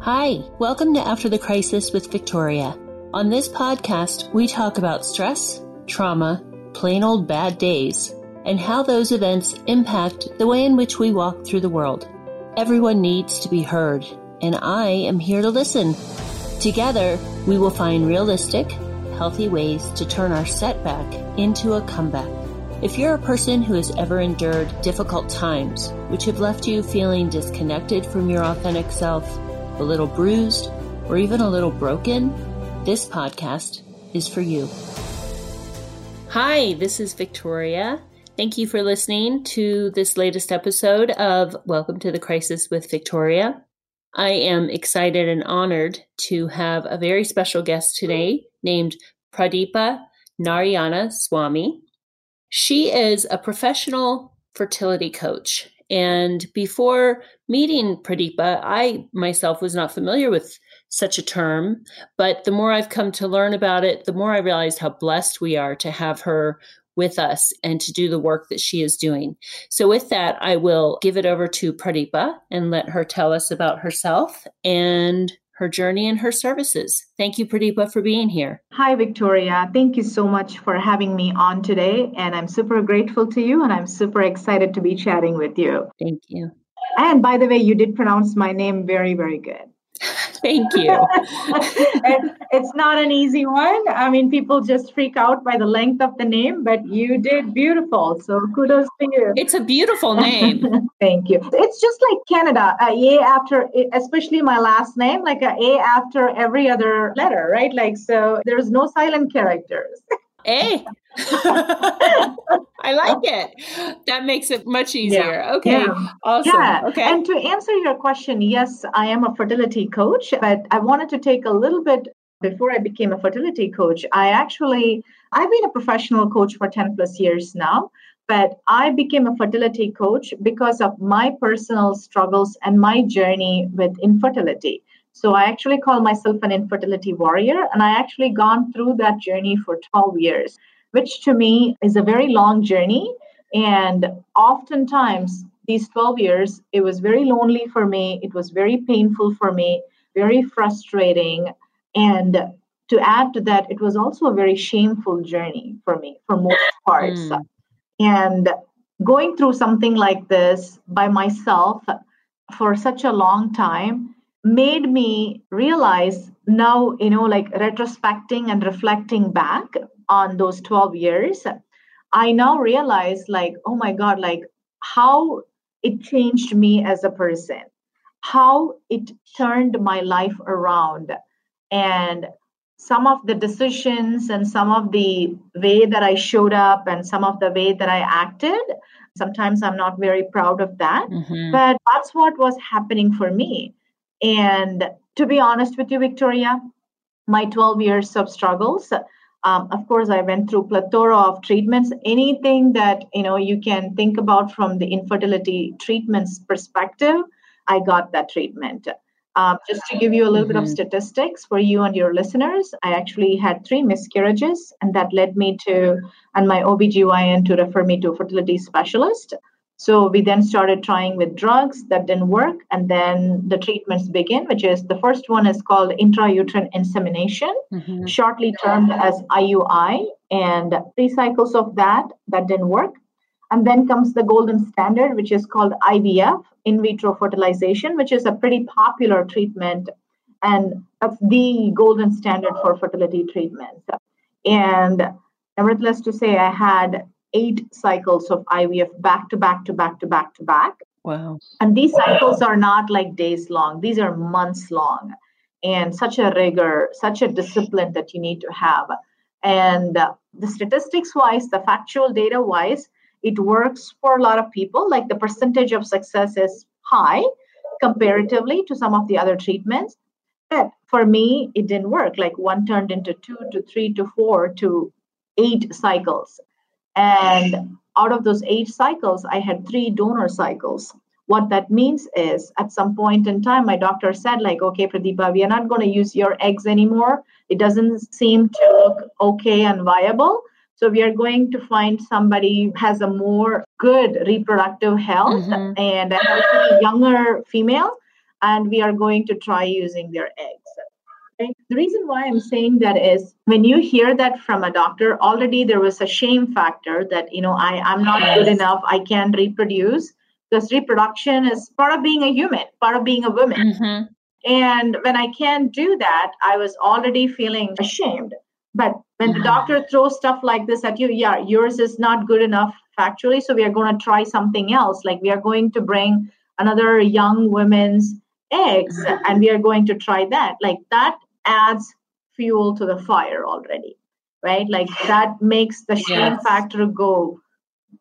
Hi, welcome to After the Crisis with Victoria. On this podcast, we talk about stress, trauma, plain old bad days, and how those events impact the way in which we walk through the world. Everyone needs to be heard, and I am here to listen. Together, we will find realistic, healthy ways to turn our setback into a comeback. If you're a person who has ever endured difficult times, which have left you feeling disconnected from your authentic self, a little bruised, or even a little broken, this podcast is for you. Hi, this is Victoria. Thank you for listening to this latest episode of Welcome to the Crisis with Victoria. I am excited and honored to have a very special guest today named Pradeepa Narayana Swami. She is a professional fertility coach. And before meeting Pradeepa, I myself was not familiar with such a term. But the more I've come to learn about it, the more I realized how blessed we are to have her with us and to do the work that she is doing. So, with that, I will give it over to Pradeepa and let her tell us about herself and her journey and her services. Thank you, Pradeepa, for being here. Hi, Victoria. Thank you so much for having me on today. And I'm super grateful to you, and I'm super excited to be chatting with you. Thank you. And by the way, you did pronounce my name very, very good. Thank you. it's not an easy one. I mean, people just freak out by the length of the name, but you did beautiful. So kudos to you. It's a beautiful name. Thank you. It's just like Canada, a A after, especially my last name, like a A after every other letter, right? Like, so there's no silent characters. Eh. A. I like it. That makes it much easier. Yeah. Okay. Yeah. Awesome. Yeah. Okay. And to answer your question, yes, I am a fertility coach, but I wanted to take a little bit before I became a fertility coach. I actually I've been a professional coach for 10 plus years now, but I became a fertility coach because of my personal struggles and my journey with infertility. So I actually call myself an infertility warrior, and I actually gone through that journey for 12 years which to me is a very long journey. And oftentimes, these 12 years, it was very lonely for me. It was very painful for me, very frustrating. And to add to that, it was also a very shameful journey for me for most parts. Mm. And going through something like this by myself for such a long time made me realize now, you know, like retrospecting and reflecting back on those 12 years, I now realize, like, oh my God, like how it changed me as a person, how it turned my life around. And some of the decisions and some of the way that I showed up and some of the way that I acted, sometimes I'm not very proud of that. Mm-hmm. But that's what was happening for me. And to be honest with you, Victoria, my 12 years of struggles um, of course, I went through plethora of treatments. Anything that you know you can think about from the infertility treatments perspective, I got that treatment. Um, just to give you a little mm-hmm. bit of mm-hmm. statistics for you and your listeners, I actually had three miscarriages, and that led me to and my OBGYN to refer me to a fertility specialist. So we then started trying with drugs that didn't work, and then the treatments begin, which is the first one is called intrauterine insemination, mm-hmm. shortly termed as IUI, and three cycles of that that didn't work. And then comes the golden standard, which is called IVF, in vitro fertilization, which is a pretty popular treatment, and that's the golden standard for fertility treatment. And nevertheless, to say, I had eight cycles of IVF back to back to back to back to back. Wow. And these cycles are not like days long, these are months long. And such a rigor, such a discipline that you need to have. And uh, the statistics wise, the factual data wise, it works for a lot of people. Like the percentage of success is high comparatively to some of the other treatments. But for me, it didn't work. Like one turned into two to three to four to eight cycles. And out of those eight cycles, I had three donor cycles. What that means is at some point in time, my doctor said, like, okay, Pradeepa, we are not going to use your eggs anymore. It doesn't seem to look okay and viable. So we are going to find somebody who has a more good reproductive health mm-hmm. and a healthy younger female. and we are going to try using their eggs. The reason why I'm saying that is when you hear that from a doctor, already there was a shame factor that, you know, I, I'm not yes. good enough, I can't reproduce because reproduction is part of being a human, part of being a woman. Mm-hmm. And when I can't do that, I was already feeling ashamed. But when the doctor throws stuff like this at you, yeah, yours is not good enough factually. So we are going to try something else. Like we are going to bring another young woman's eggs and we are going to try that. Like that adds fuel to the fire already, right? Like that makes the shame yes. factor go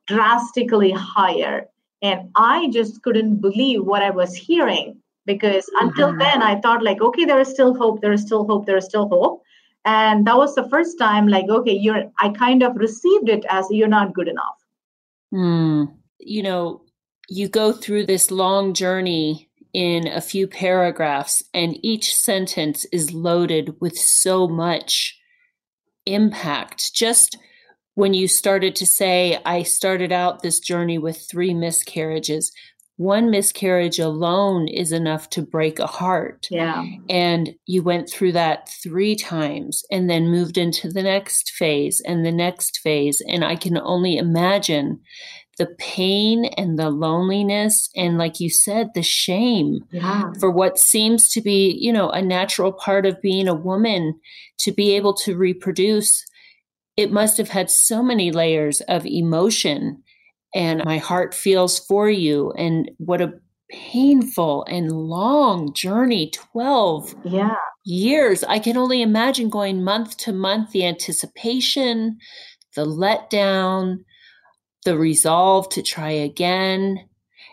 drastically higher. And I just couldn't believe what I was hearing because mm-hmm. until then I thought like, okay, there is still hope, there is still hope, there is still hope. And that was the first time like, okay, you're I kind of received it as you're not good enough. Mm. You know, you go through this long journey in a few paragraphs, and each sentence is loaded with so much impact. Just when you started to say, I started out this journey with three miscarriages, one miscarriage alone is enough to break a heart. Yeah. And you went through that three times and then moved into the next phase and the next phase. And I can only imagine the pain and the loneliness and like you said the shame yeah. for what seems to be you know a natural part of being a woman to be able to reproduce. It must have had so many layers of emotion and my heart feels for you and what a painful and long journey 12 yeah. years. I can only imagine going month to month the anticipation the letdown the resolve to try again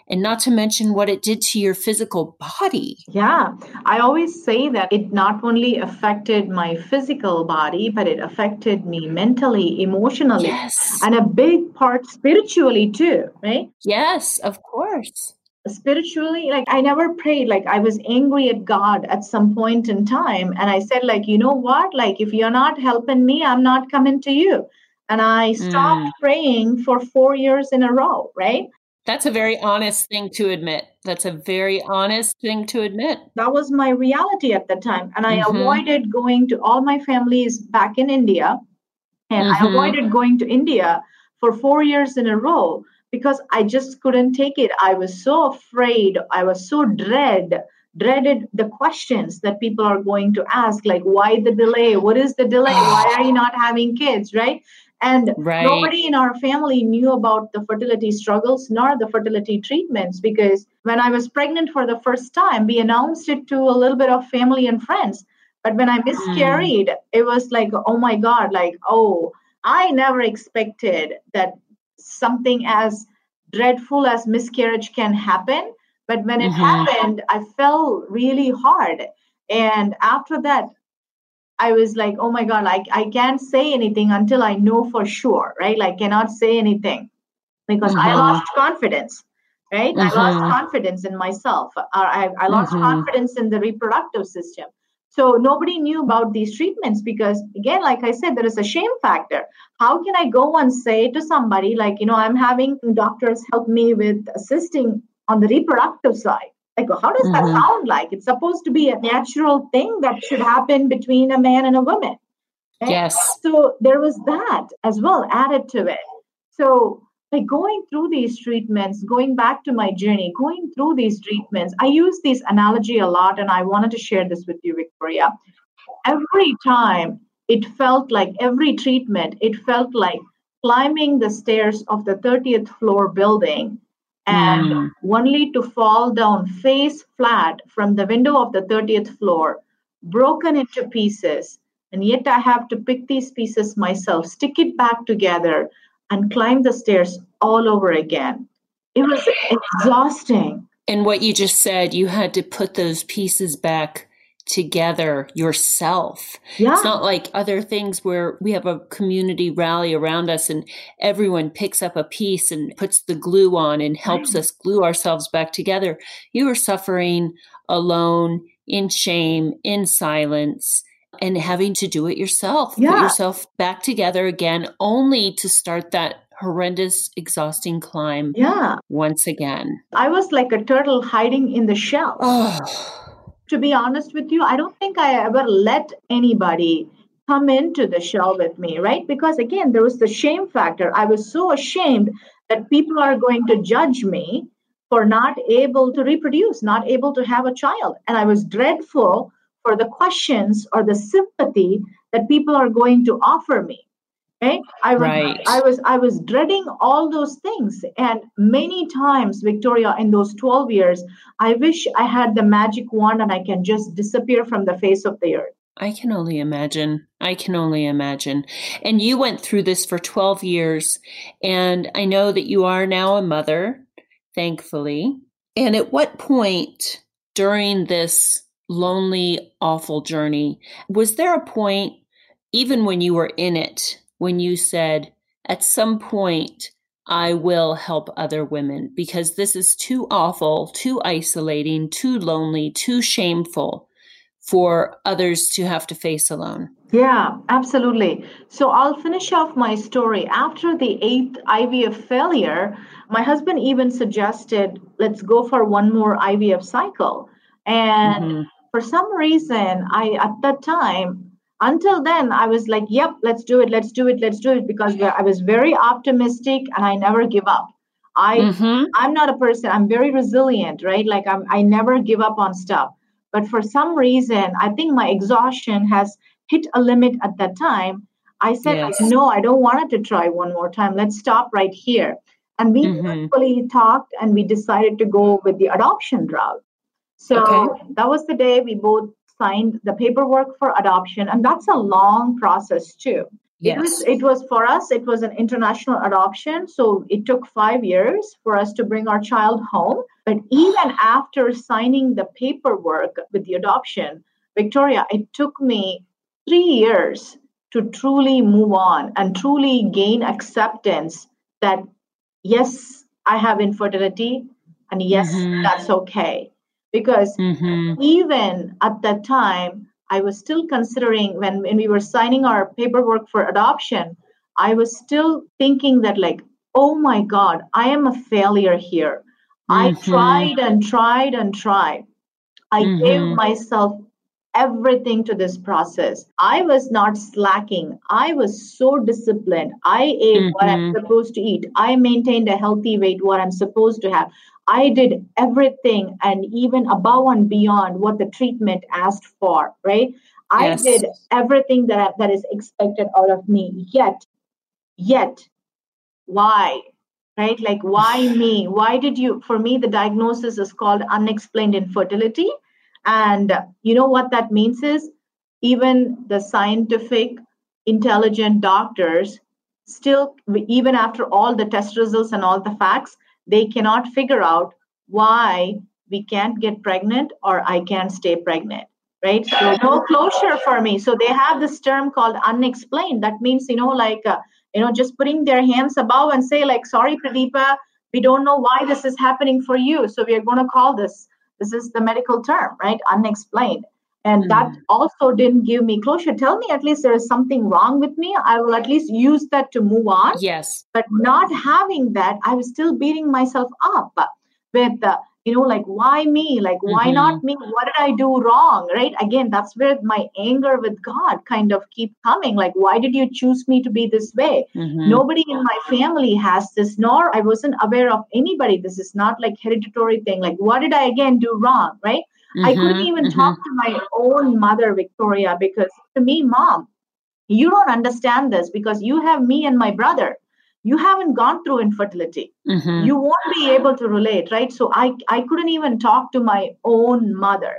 and not to mention what it did to your physical body. Yeah, I always say that it not only affected my physical body, but it affected me mentally, emotionally, yes. and a big part spiritually too, right? Yes, of course. Spiritually, like I never prayed, like I was angry at God at some point in time. And I said, like, you know what? Like, if you're not helping me, I'm not coming to you. And I stopped mm. praying for four years in a row, right? That's a very honest thing to admit. That's a very honest thing to admit. That was my reality at the time. And I mm-hmm. avoided going to all my families back in India. And mm-hmm. I avoided going to India for four years in a row because I just couldn't take it. I was so afraid. I was so dread, dreaded the questions that people are going to ask, like, why the delay? What is the delay? Why are you not having kids? Right. And right. nobody in our family knew about the fertility struggles nor the fertility treatments because when I was pregnant for the first time, we announced it to a little bit of family and friends. But when I miscarried, mm. it was like, oh my God, like, oh, I never expected that something as dreadful as miscarriage can happen. But when it mm-hmm. happened, I fell really hard. And after that, I was like, oh my God, like I can't say anything until I know for sure, right? Like cannot say anything because mm-hmm. I lost confidence, right? Mm-hmm. I lost confidence in myself. Or I, I lost mm-hmm. confidence in the reproductive system. So nobody knew about these treatments because again, like I said, there is a shame factor. How can I go and say to somebody like, you know, I'm having doctors help me with assisting on the reproductive side? Like, how does mm-hmm. that sound like? It's supposed to be a natural thing that should happen between a man and a woman. Right? Yes. So there was that as well added to it. So, like going through these treatments, going back to my journey, going through these treatments, I use this analogy a lot and I wanted to share this with you, Victoria. Every time it felt like every treatment, it felt like climbing the stairs of the 30th floor building and mm. only to fall down face flat from the window of the 30th floor, broken into pieces. And yet I have to pick these pieces myself, stick it back together, and climb the stairs all over again. It was exhausting. And what you just said, you had to put those pieces back together yourself. Yeah. It's not like other things where we have a community rally around us and everyone picks up a piece and puts the glue on and helps right. us glue ourselves back together. You were suffering alone, in shame, in silence. And having to do it yourself, yeah. put yourself back together again, only to start that horrendous, exhausting climb. Yeah. Once again. I was like a turtle hiding in the shell. Oh. To be honest with you, I don't think I ever let anybody come into the shell with me, right? Because again, there was the shame factor. I was so ashamed that people are going to judge me for not able to reproduce, not able to have a child. And I was dreadful for the questions or the sympathy that people are going to offer me. Okay? I was right. I was I was dreading all those things. And many times, Victoria, in those 12 years, I wish I had the magic wand and I can just disappear from the face of the earth. I can only imagine. I can only imagine. And you went through this for 12 years. And I know that you are now a mother, thankfully. And at what point during this lonely, awful journey, was there a point, even when you were in it, when you said, at some point, I will help other women because this is too awful, too isolating, too lonely, too shameful for others to have to face alone. Yeah, absolutely. So I'll finish off my story. After the eighth IVF failure, my husband even suggested, let's go for one more IVF cycle. And mm-hmm. for some reason, I, at that time, until then, I was like, yep, let's do it, let's do it, let's do it, because I was very optimistic and I never give up. I, mm-hmm. I'm not a person, I'm very resilient, right? Like I'm, I never give up on stuff. But for some reason, I think my exhaustion has hit a limit at that time. I said, yes. no, I don't want it to try one more time. Let's stop right here. And we mm-hmm. talked and we decided to go with the adoption route. So okay. that was the day we both signed the paperwork for adoption. And that's a long process too. Yes. It was it was for us, it was an international adoption. So it took five years for us to bring our child home. But even after signing the paperwork with the adoption, Victoria, it took me three years to truly move on and truly gain acceptance that, yes, I have infertility and yes, mm-hmm. that's okay. Because mm-hmm. even at that time, I was still considering when, when we were signing our paperwork for adoption, I was still thinking that, like, oh my God, I am a failure here. I mm-hmm. tried and tried and tried. I mm-hmm. gave myself everything to this process. I was not slacking. I was so disciplined. I ate mm-hmm. what I'm mm-hmm. supposed to eat. I maintained a healthy weight, what I'm supposed to have. I did everything and even above and beyond what the treatment asked for, right? Yes. I did everything that, that is expected out of me. Yet, yet, why? right? Like, why me? Why did you? For me, the diagnosis is called unexplained infertility. And you know what that means is even the scientific, intelligent doctors still, even after all the test results and all the facts, they cannot figure out why we can't get pregnant or I can't stay pregnant. Right. So no closure for me. So they have this term called unexplained. That means, you know, like uh, you know just putting their hands above and say like sorry pradeepa we don't know why this is happening for you so we are going to call this this is the medical term right? Unexplained. And mm that also didn't give me closure. Tell me at least there is something wrong with me. I will at least use that to move on. Yes. But not having that i was still beating myself up with the you know like why me? Like why mm-hmm. not me? What did i do wrong? Right? Again that's where my anger with god kind of keep coming. Like why did you choose me to be this way? Mm-hmm. nobody in my family has this nor i wasn't aware of anybody. This is not like hereditary thing. Like what did i again do wrong? Right? Mm-hmm. i couldn't even mm-hmm. talk to my own mother victoria because to me mom you don't understand this because you have me and my brother you haven't gone through infertility. Mm-hmm. you won't be able to relate right? So i i couldn't even talk to my own mother.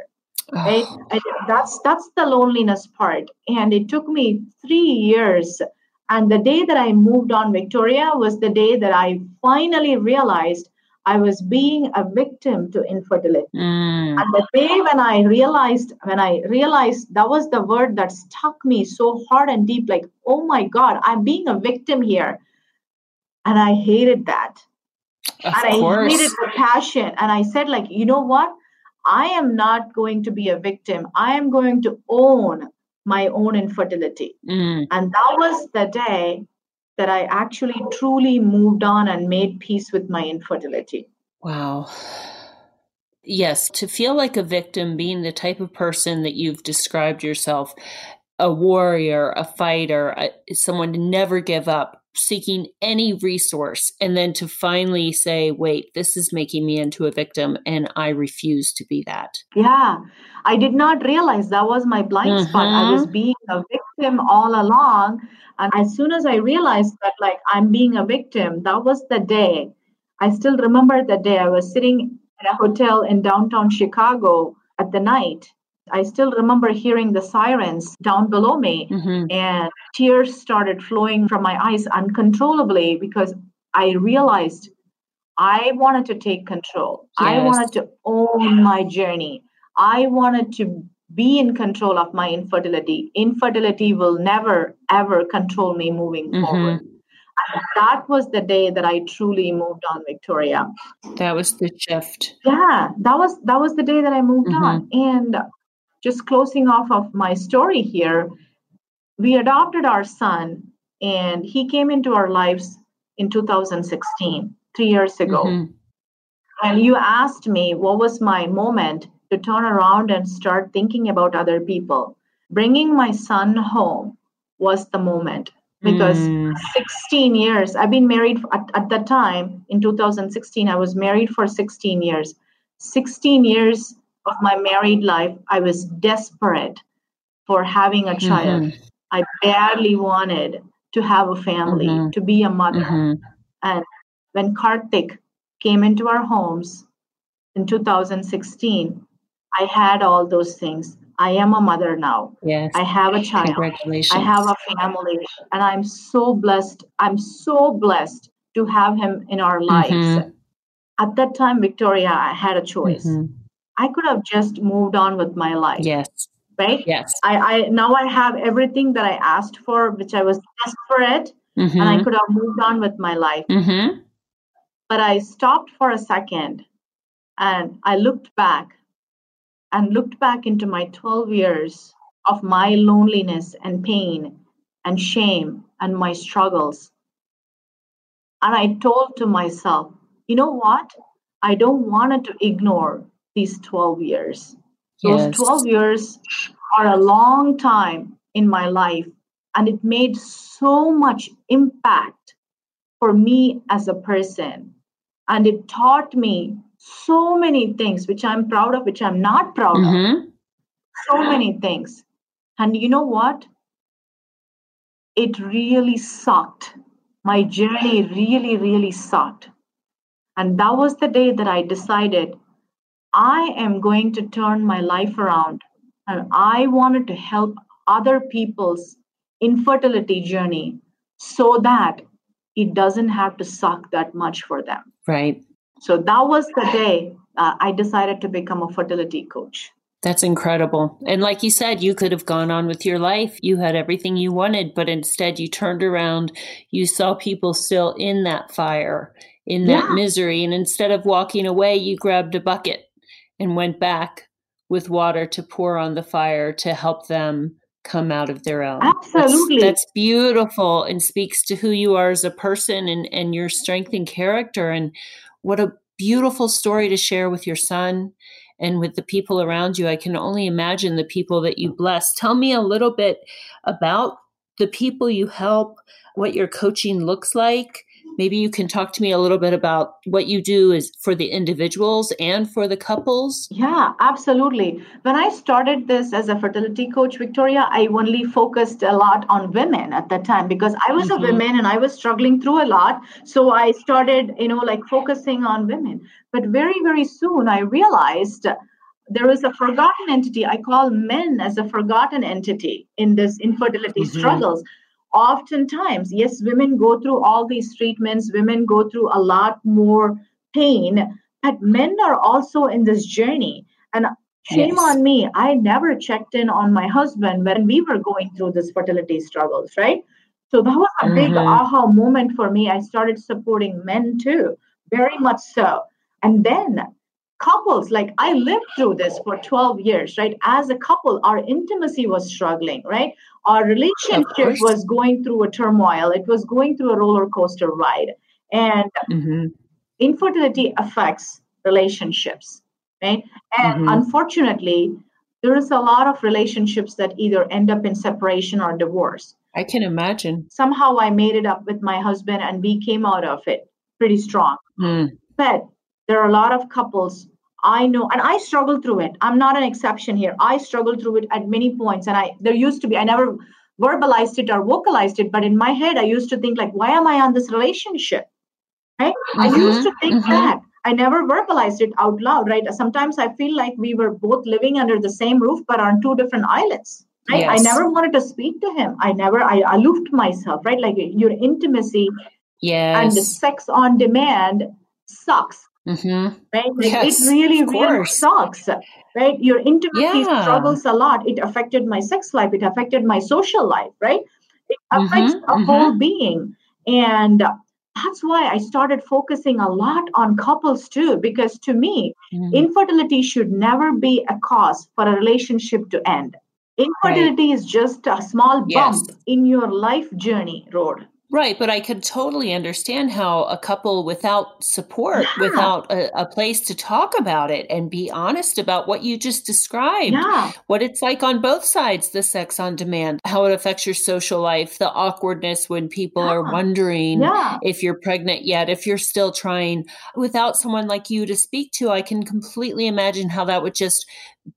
Right? Oh. that's that's the loneliness part. And it took me 3 years. And the day that i moved on victoria was the day that i finally realized i was being a victim to infertility. Mm. and the day when i realized when i realized that was the word that stuck me so hard and deep like oh my god i'm being a victim here and I hated that. Of and course. I hated the passion. And I said, like, you know what? I am not going to be a victim. I am going to own my own infertility. Mm. And that was the day that I actually truly moved on and made peace with my infertility. Wow. Yes, to feel like a victim, being the type of person that you've described yourself, a warrior, a fighter, a, someone to never give up, seeking any resource, and then to finally say, wait, this is making me into a victim, and I refuse to be that. Yeah, I did not realize that was my blind spot. I was mm-hmm. being a victim all along. And as soon as I realized that, like, I'm being a victim, that was the day. I still remember the day I was sitting at a hotel in downtown Chicago at the night. I still remember hearing the sirens down below me, mm-hmm. and tears started flowing from my eyes uncontrollably because I realized I wanted to take control. Yes. I wanted to own my journey. I wanted to be in control of my infertility. Infertility will never, ever control me moving mm-hmm. forward that was the day that I truly moved on, Victoria. That was the shift. Yeah, that was that was the day that I moved mm-hmm. on. And just closing off of my story here, we adopted our son, and he came into our lives in 2016, three years ago. Mm-hmm. And you asked me what was my moment to turn around and start thinking about other people. Bringing my son home was the moment because mm. 16 years i've been married at, at that time in 2016 i was married for 16 years 16 years of my married life i was desperate for having a child mm-hmm. i barely wanted to have a family mm-hmm. to be a mother mm-hmm. and when karthik came into our homes in 2016 i had all those things I am a mother now. Yes. I have a child. Congratulations. I have a family. And I'm so blessed. I'm so blessed to have him in our lives. Mm-hmm. At that time, Victoria, I had a choice. I could have just moved on with my life. Yes. Right? Yes. I, I now I have everything that I asked for, which I was desperate, mm-hmm. and I could have moved on with my life. Mm-hmm. But I stopped for a second and I looked back and looked back into my 12 years of my loneliness and pain and shame and my struggles. And I told to myself, you know what? I don't want to ignore these 12 years. Those 12 years are a long time in my life, and it made so much impact for me as a person. And it taught me so many things which I'm proud of, which I'm not proud mm-hmm. of. So many things. And you know what? It really sucked. My journey really, really sucked. And that was the day that I decided I am going to turn my life around. And I wanted to help other people's infertility journey so that it doesn't have to suck that much for them. Right. So that was the day uh, I decided to become a fertility coach. That's incredible. And like you said, you could have gone on with your life. You had everything you wanted, but instead you turned around. You saw people still in that fire, in that yeah. misery. And instead of walking away, you grabbed a bucket and went back with water to pour on the fire to help them come out of their own. Absolutely. That's, that's, beautiful and speaks to who you are as a person and, and your strength and character. And what a beautiful story to share with your son and with the people around you. I can only imagine the people that you bless. Tell me a little bit about the people you help, what your coaching looks like, maybe you can talk to me a little bit about what you do is for the individuals and for the couples? Yeah absolutely. When i started this as a fertility coach victoria i only focused a lot on women at that time because i was mm-hmm. a woman and i was struggling through a lot. So i started you know like focusing on women. But very very soon i realized there is a forgotten entity i call men as a forgotten entity in this infertility mm-hmm. struggles oftentimes, yes, women go through all these treatments, women go through a lot more pain, but men are also in this journey. And shame yes. on me, I never checked in on my husband when we were going through this fertility struggles, right? So that was a big mm-hmm. aha moment for me. I started supporting men too, very much so. And then couples like i lived through this for 12 years right? As a couple our intimacy was struggling right? Our relationship was going through a turmoil. It was going through a roller coaster ride. And mm-hmm. infertility affects relationships right? And mm-hmm. unfortunately there is a lot of relationships that either end up in separation or divorce. I can imagine. Somehow i made it up with my husband and we came out of it pretty strong. Mm. but there are a lot of couples I know, and I struggle through it. I'm not an exception here. I struggle through it at many points. And I there used to be, I never verbalized it or vocalized it, but in my head, I used to think like, why am I on this relationship? Right? Mm-hmm. I used to think mm-hmm. that. I never verbalized it out loud, right? Sometimes I feel like we were both living under the same roof, but on two different islands. Right? Yes. I never wanted to speak to him. I never, I aloofed myself, right? Like your intimacy yes. and the sex on demand sucks Mm-hmm. Right? Like yes, it really, really sucks. Right? Your intimacy yeah. struggles a lot. It affected my sex life. It affected my social life. Right? It mm-hmm, affects mm-hmm, a mm-hmm. whole being. And that's why I started focusing a lot on couples too, because to me, mm. infertility should never be a cause for a relationship to end. Infertility right. is just a small bump yes. in your life journey road. Right, but I could totally understand how a couple without support, yeah. without a, a, place to talk about it and be honest about what you just described, yeah. what it's like on both sides, the sex on demand, how it affects your social life, the awkwardness when people yeah. are wondering if you're pregnant yet, if you're still trying. Without someone like you to speak to, I can completely imagine how that would just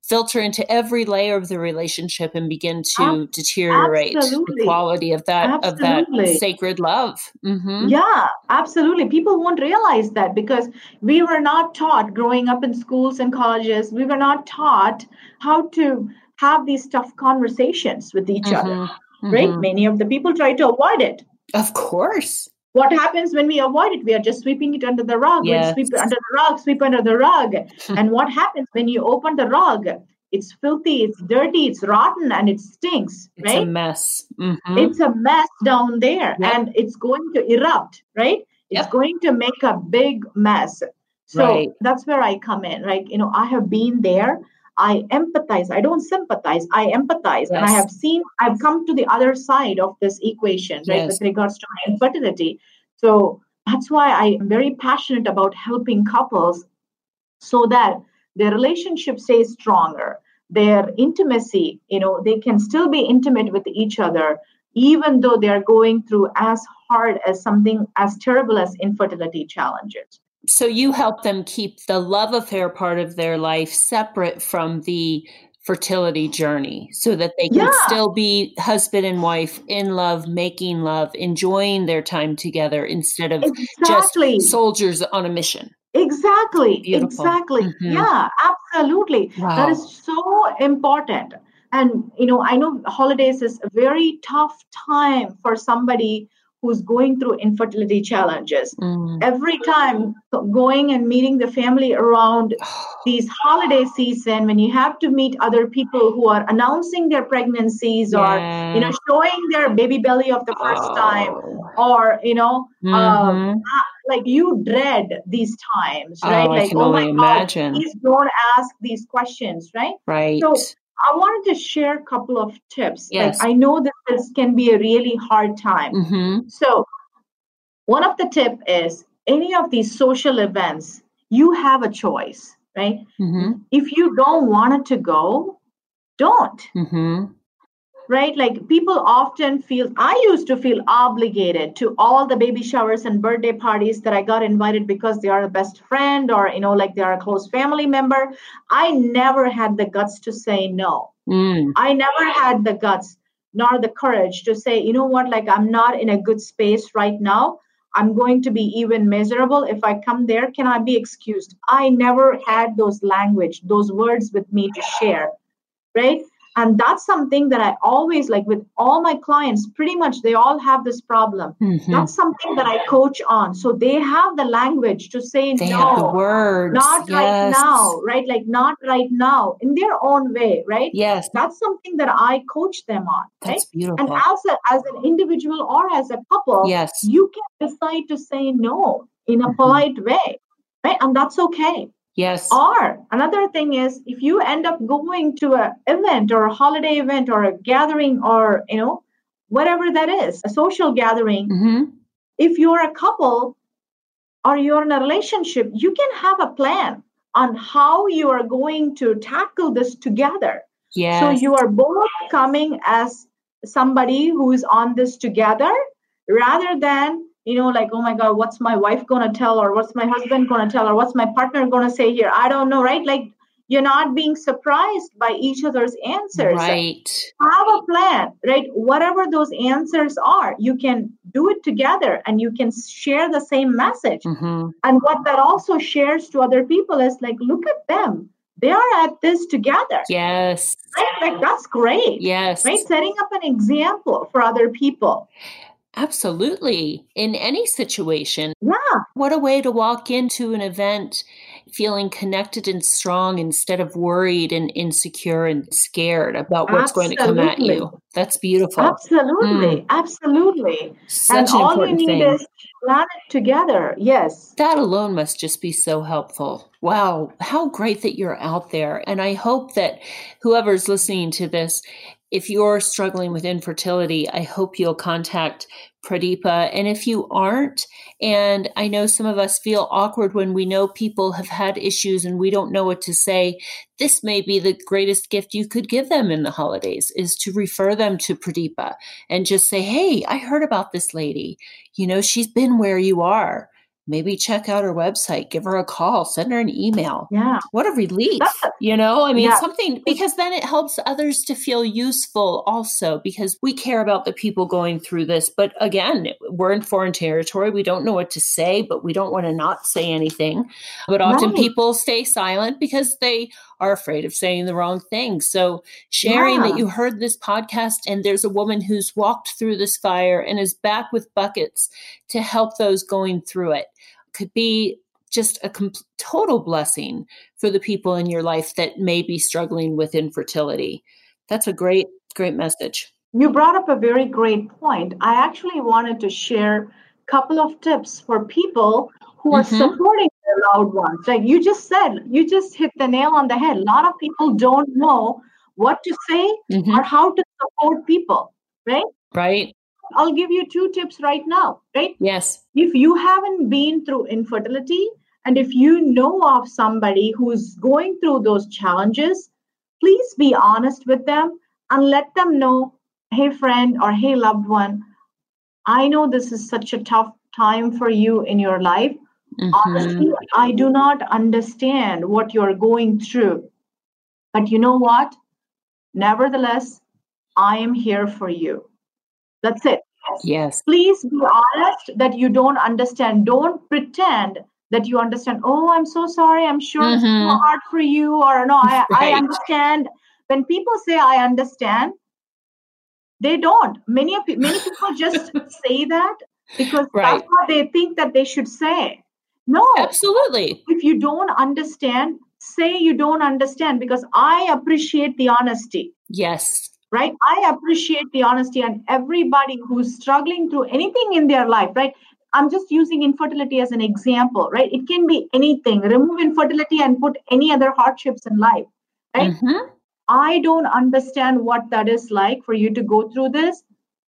filter into every layer of the relationship and begin to Ab- deteriorate absolutely. the quality of that absolutely. of that sacred love mm-hmm. yeah absolutely people won't realize that because we were not taught growing up in schools and colleges we were not taught how to have these tough conversations with each mm-hmm. other right mm-hmm. many of the people try to avoid it of course what happens when we avoid it? We are just sweeping it under the rug. Yes. We sweep it under the rug, sweep under the rug. and what happens when you open the rug? It's filthy, it's dirty, it's rotten, and it stinks. It's right? a mess. Mm-hmm. It's a mess down there, yep. and it's going to erupt. Right? It's yep. going to make a big mess. So right. that's where I come in. Like you know, I have been there. I empathize. I don't sympathize. I empathize. Yes. And I have seen, I've come to the other side of this equation, right, yes. with regards to my infertility. So that's why I am very passionate about helping couples so that their relationship stays stronger, their intimacy, you know, they can still be intimate with each other, even though they're going through as hard as something as terrible as infertility challenges so you help them keep the love affair part of their life separate from the fertility journey so that they can yeah. still be husband and wife in love making love enjoying their time together instead of exactly. just soldiers on a mission exactly Beautiful. exactly mm-hmm. yeah absolutely wow. that is so important and you know i know holidays is a very tough time for somebody who's going through infertility challenges. Mm. Every time going and meeting the family around these holiday season, when you have to meet other people who are announcing their pregnancies yeah. or you know showing their baby belly of the first oh. time, or you know, um, mm-hmm. um, like you dread these times, right? Oh, like, oh my imagine. God, please don't ask these questions, right? Right. So I wanted to share a couple of tips. Yes. Like I know that this can be a really hard time. Mm-hmm. So one of the tip is any of these social events, you have a choice, right? Mm-hmm. If you don't want it to go, don't. Mm-hmm right? Like people often feel, I used to feel obligated to all the baby showers and birthday parties that I got invited because they are a best friend or, you know, like they are a close family member. I never had the guts to say no. Mm. I never had the guts nor the courage to say, you know what, like I'm not in a good space right now. I'm going to be even miserable if I come there. Can I be excused? I never had those language, those words with me to share, right? And that's something that i always like with all my clients pretty much they all have this problem. Mm-hmm. that's something that i coach on. So they have the language to say they no. the words. not yes. right now right? Like not right now. In their own way right? Yes. That's something that i coach them on right? that's beautiful. And as a, as an individual or as a couple yes. you can decide to say no in a mm-hmm. polite way right? And that's okay Yes. Or another thing is if you end up going to an event or a holiday event or a gathering or, you know, whatever that is, a social gathering, mm-hmm. if you're a couple or you're in a relationship, you can have a plan on how you are going to tackle this together. Yes. So you are both coming as somebody who is on this together rather than you know like oh my god what's my wife going to tell or what's my husband going to tell or what's my partner going to say here? I don't know right? Like you're not being surprised by each other's answers. Right. Have a plan right? Whatever those answers are you can do it together and you can share the same message. Mm-hmm. and what that also shares to other people is like look at them. They are at this together. Yes. Right? like that's great. Yes. Right? Setting up an example for other people Absolutely. In any situation. Yeah. What a way to walk into an event feeling connected and strong instead of worried and insecure and scared about what's Absolutely. going to come at you. That's beautiful. Absolutely. Mm. Absolutely. Such and an all important you need thing. is plan it together. Yes. That alone must just be so helpful. Wow. How great that you're out there. And I hope that whoever's listening to this if you're struggling with infertility, I hope you'll contact Pradeepa. And if you aren't, and I know some of us feel awkward when we know people have had issues and we don't know what to say, this may be the greatest gift you could give them in the holidays is to refer them to Pradeepa and just say, Hey, I heard about this lady. You know, she's been where you are maybe check out her website, give her a call, send her an email. Yeah. What a relief. A, you know, I mean, yeah. something because then it helps others to feel useful also because we care about the people going through this. But again, we're in foreign territory. We don't know what to say, but we don't want to not say anything. But often right. people stay silent because they are afraid of saying the wrong thing. So sharing yeah. that you heard this podcast and there's a woman who's walked through this fire and is back with buckets to help those going through it could be just a com- total blessing for the people in your life that may be struggling with infertility. That's a great, great message. You brought up a very great point. I actually wanted to share a couple of tips for people who are mm-hmm. supporting loved ones. Like you just said, you just hit the nail on the head. A lot of people don't know what to say mm-hmm. or how to support people, right? Right. I'll give you two tips right now, right? Yes. If you haven't been through infertility and if you know of somebody who's going through those challenges, please be honest with them and let them know hey, friend or hey, loved one, I know this is such a tough time for you in your life. Mm-hmm. Honestly, I do not understand what you're going through. But you know what? Nevertheless, I am here for you. That's it. Yes. Please be honest that you don't understand. Don't pretend that you understand. Oh, I'm so sorry. I'm sure mm-hmm. it's so hard for you. Or no, I, right. I understand. When people say I understand, they don't. Many of many people just say that because right. that's what they think that they should say. No, absolutely. If you don't understand, say you don't understand because I appreciate the honesty. Yes. Right? I appreciate the honesty and everybody who's struggling through anything in their life, right? I'm just using infertility as an example, right? It can be anything. Remove infertility and put any other hardships in life, right? Mm-hmm. I don't understand what that is like for you to go through this,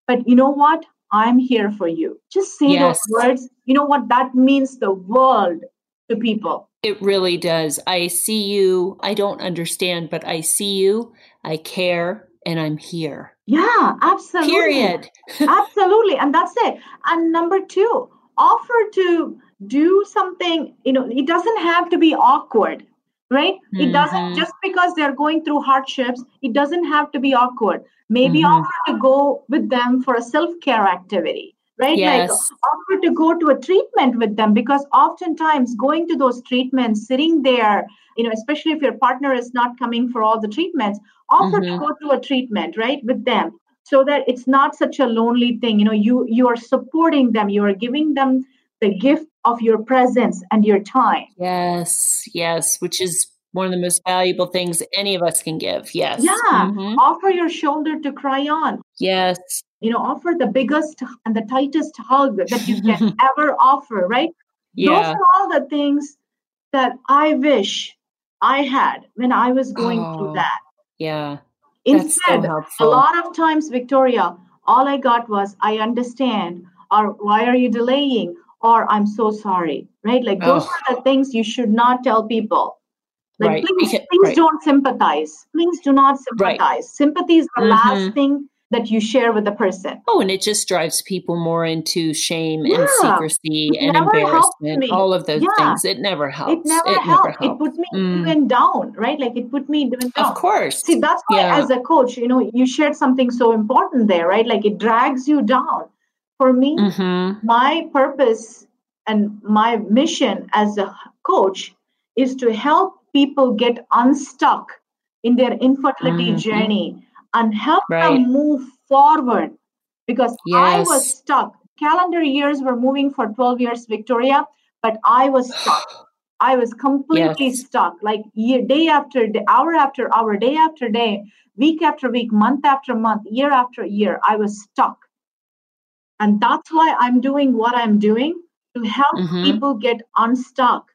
but you know what? I'm here for you. Just say yes. those words. You know what? That means the world to people. It really does. I see you. I don't understand, but I see you. I care and I'm here. Yeah, absolutely. Period. absolutely. And that's it. And number two, offer to do something, you know, it doesn't have to be awkward, right? Mm-hmm. It doesn't just because they're going through hardships, it doesn't have to be awkward. Maybe mm-hmm. offer to go with them for a self-care activity right yes. like offer to go to a treatment with them because oftentimes going to those treatments sitting there you know especially if your partner is not coming for all the treatments offer Mhm. to go to a treatment right with them so that it's not such a lonely thing you know you you are supporting them you are giving them the gift of your presence and your time Yes, yes, which is one of the most valuable things any of us can give. Yes. yeah Mhm. offer your shoulder to cry on Yes. you know offer the biggest and the tightest hug that you can ever offer right Yeah. those are all the things that I wish I had when I was going oh, through that. Yeah. Instead, so a lot of times, Victoria, all I got was, I understand, or why are you delaying? Or I'm so sorry, right? Like those oh. are the things you should not tell people. Like, right. please, please right. don't sympathize. Please do not sympathize. Right. Sympathy is the mm-hmm. last thing that you share with the person. Oh, and it just drives people more into shame yeah. and secrecy it and embarrassment, all of those yeah. things. It never helps. It never, it helped. never helps. It put me mm. even down, right? Like it put me even down. Of course. See, that's why yeah. as a coach, you know, you shared something so important there, right? Like it drags you down. For me, mm-hmm. my purpose and my mission as a coach is to help people get unstuck in their infertility mm-hmm. journey and help right. them move forward because yes. I was stuck. Calendar years were moving for 12 years, Victoria, but I was stuck. I was completely yes. stuck, like year, day after day, hour after hour, day after day, week after week, month after month, year after year. I was stuck. And that's why I'm doing what I'm doing to help mm-hmm. people get unstuck,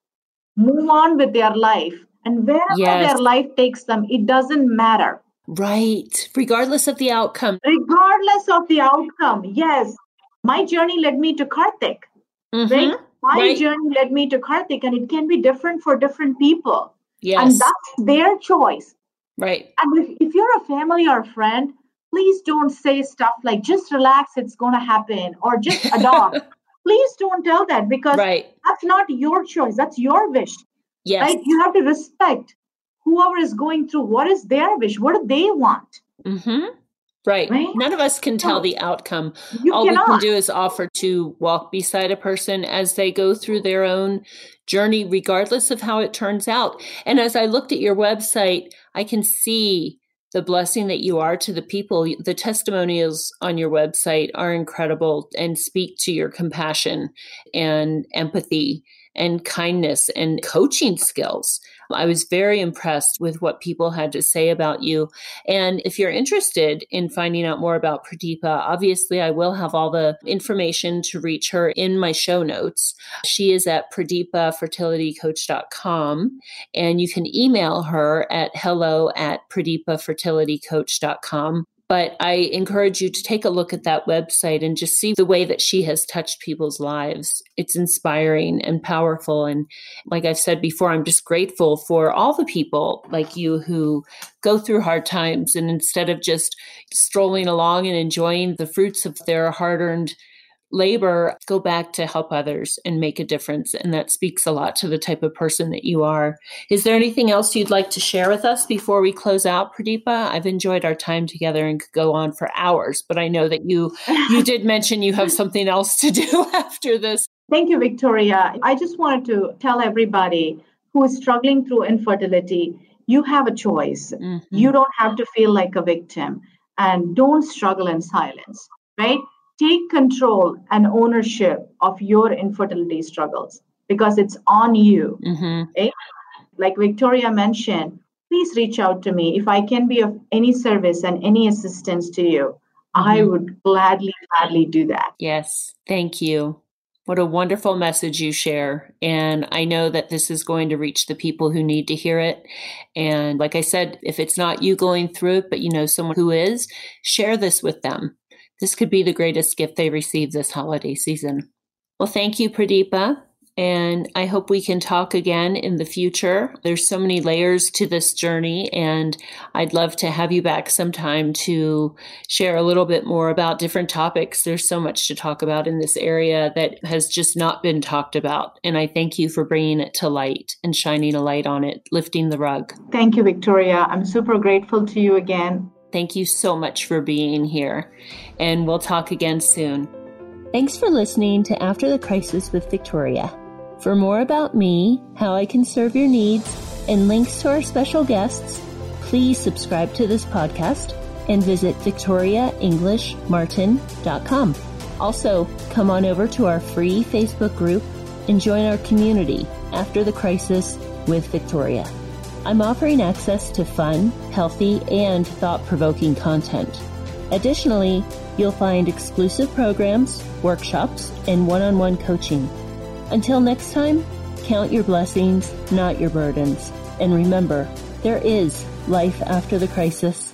move on with their life. And wherever yes. their life takes them, it doesn't matter. Right. Regardless of the outcome. Regardless of the outcome. Yes. My journey led me to Karthik. Mm-hmm. Right? My right. journey led me to Karthik, and it can be different for different people. Yes. And that's their choice. Right. And if, if you're a family or a friend, please don't say stuff like just relax, it's gonna happen, or just adopt. please don't tell that because right. that's not your choice. That's your wish. Yes. Right? You have to respect whoever is going through what is their wish what do they want mm-hmm. right. right. none of us can tell no. the outcome you all cannot. we can do is offer to walk beside a person as they go through their own journey regardless of how it turns out and as i looked at your website i can see the blessing that you are to the people. The testimonials on your website are incredible and speak to your compassion and empathy and kindness and coaching skills. I was very impressed with what people had to say about you. And if you're interested in finding out more about Pradeepa, obviously I will have all the information to reach her in my show notes. She is at pradeepafertilitycoach.com and you can email her at hello at pradeepafertilitycoach.com. But I encourage you to take a look at that website and just see the way that she has touched people's lives. It's inspiring and powerful. And like I've said before, I'm just grateful for all the people like you who go through hard times and instead of just strolling along and enjoying the fruits of their hard earned labor go back to help others and make a difference. And that speaks a lot to the type of person that you are. Is there anything else you'd like to share with us before we close out, Pradeepa? I've enjoyed our time together and could go on for hours, but I know that you you did mention you have something else to do after this. Thank you, Victoria. I just wanted to tell everybody who is struggling through infertility, you have a choice. Mm-hmm. You don't have to feel like a victim and don't struggle in silence, right? Take control and ownership of your infertility struggles because it's on you. Mm-hmm. Okay? Like Victoria mentioned, please reach out to me. If I can be of any service and any assistance to you, mm-hmm. I would gladly, gladly do that. Yes. Thank you. What a wonderful message you share. And I know that this is going to reach the people who need to hear it. And like I said, if it's not you going through it, but you know someone who is, share this with them this could be the greatest gift they receive this holiday season. Well, thank you, Pradeepa. And I hope we can talk again in the future. There's so many layers to this journey, and I'd love to have you back sometime to share a little bit more about different topics. There's so much to talk about in this area that has just not been talked about. And I thank you for bringing it to light and shining a light on it, lifting the rug. Thank you, Victoria. I'm super grateful to you again. Thank you so much for being here, and we'll talk again soon. Thanks for listening to After the Crisis with Victoria. For more about me, how I can serve your needs, and links to our special guests, please subscribe to this podcast and visit victoriaenglishmartin.com. Also, come on over to our free Facebook group and join our community after the crisis with Victoria. I'm offering access to fun, healthy, and thought provoking content. Additionally, you'll find exclusive programs, workshops, and one on one coaching. Until next time, Count your blessings, not your burdens. And remember, there is life after the crisis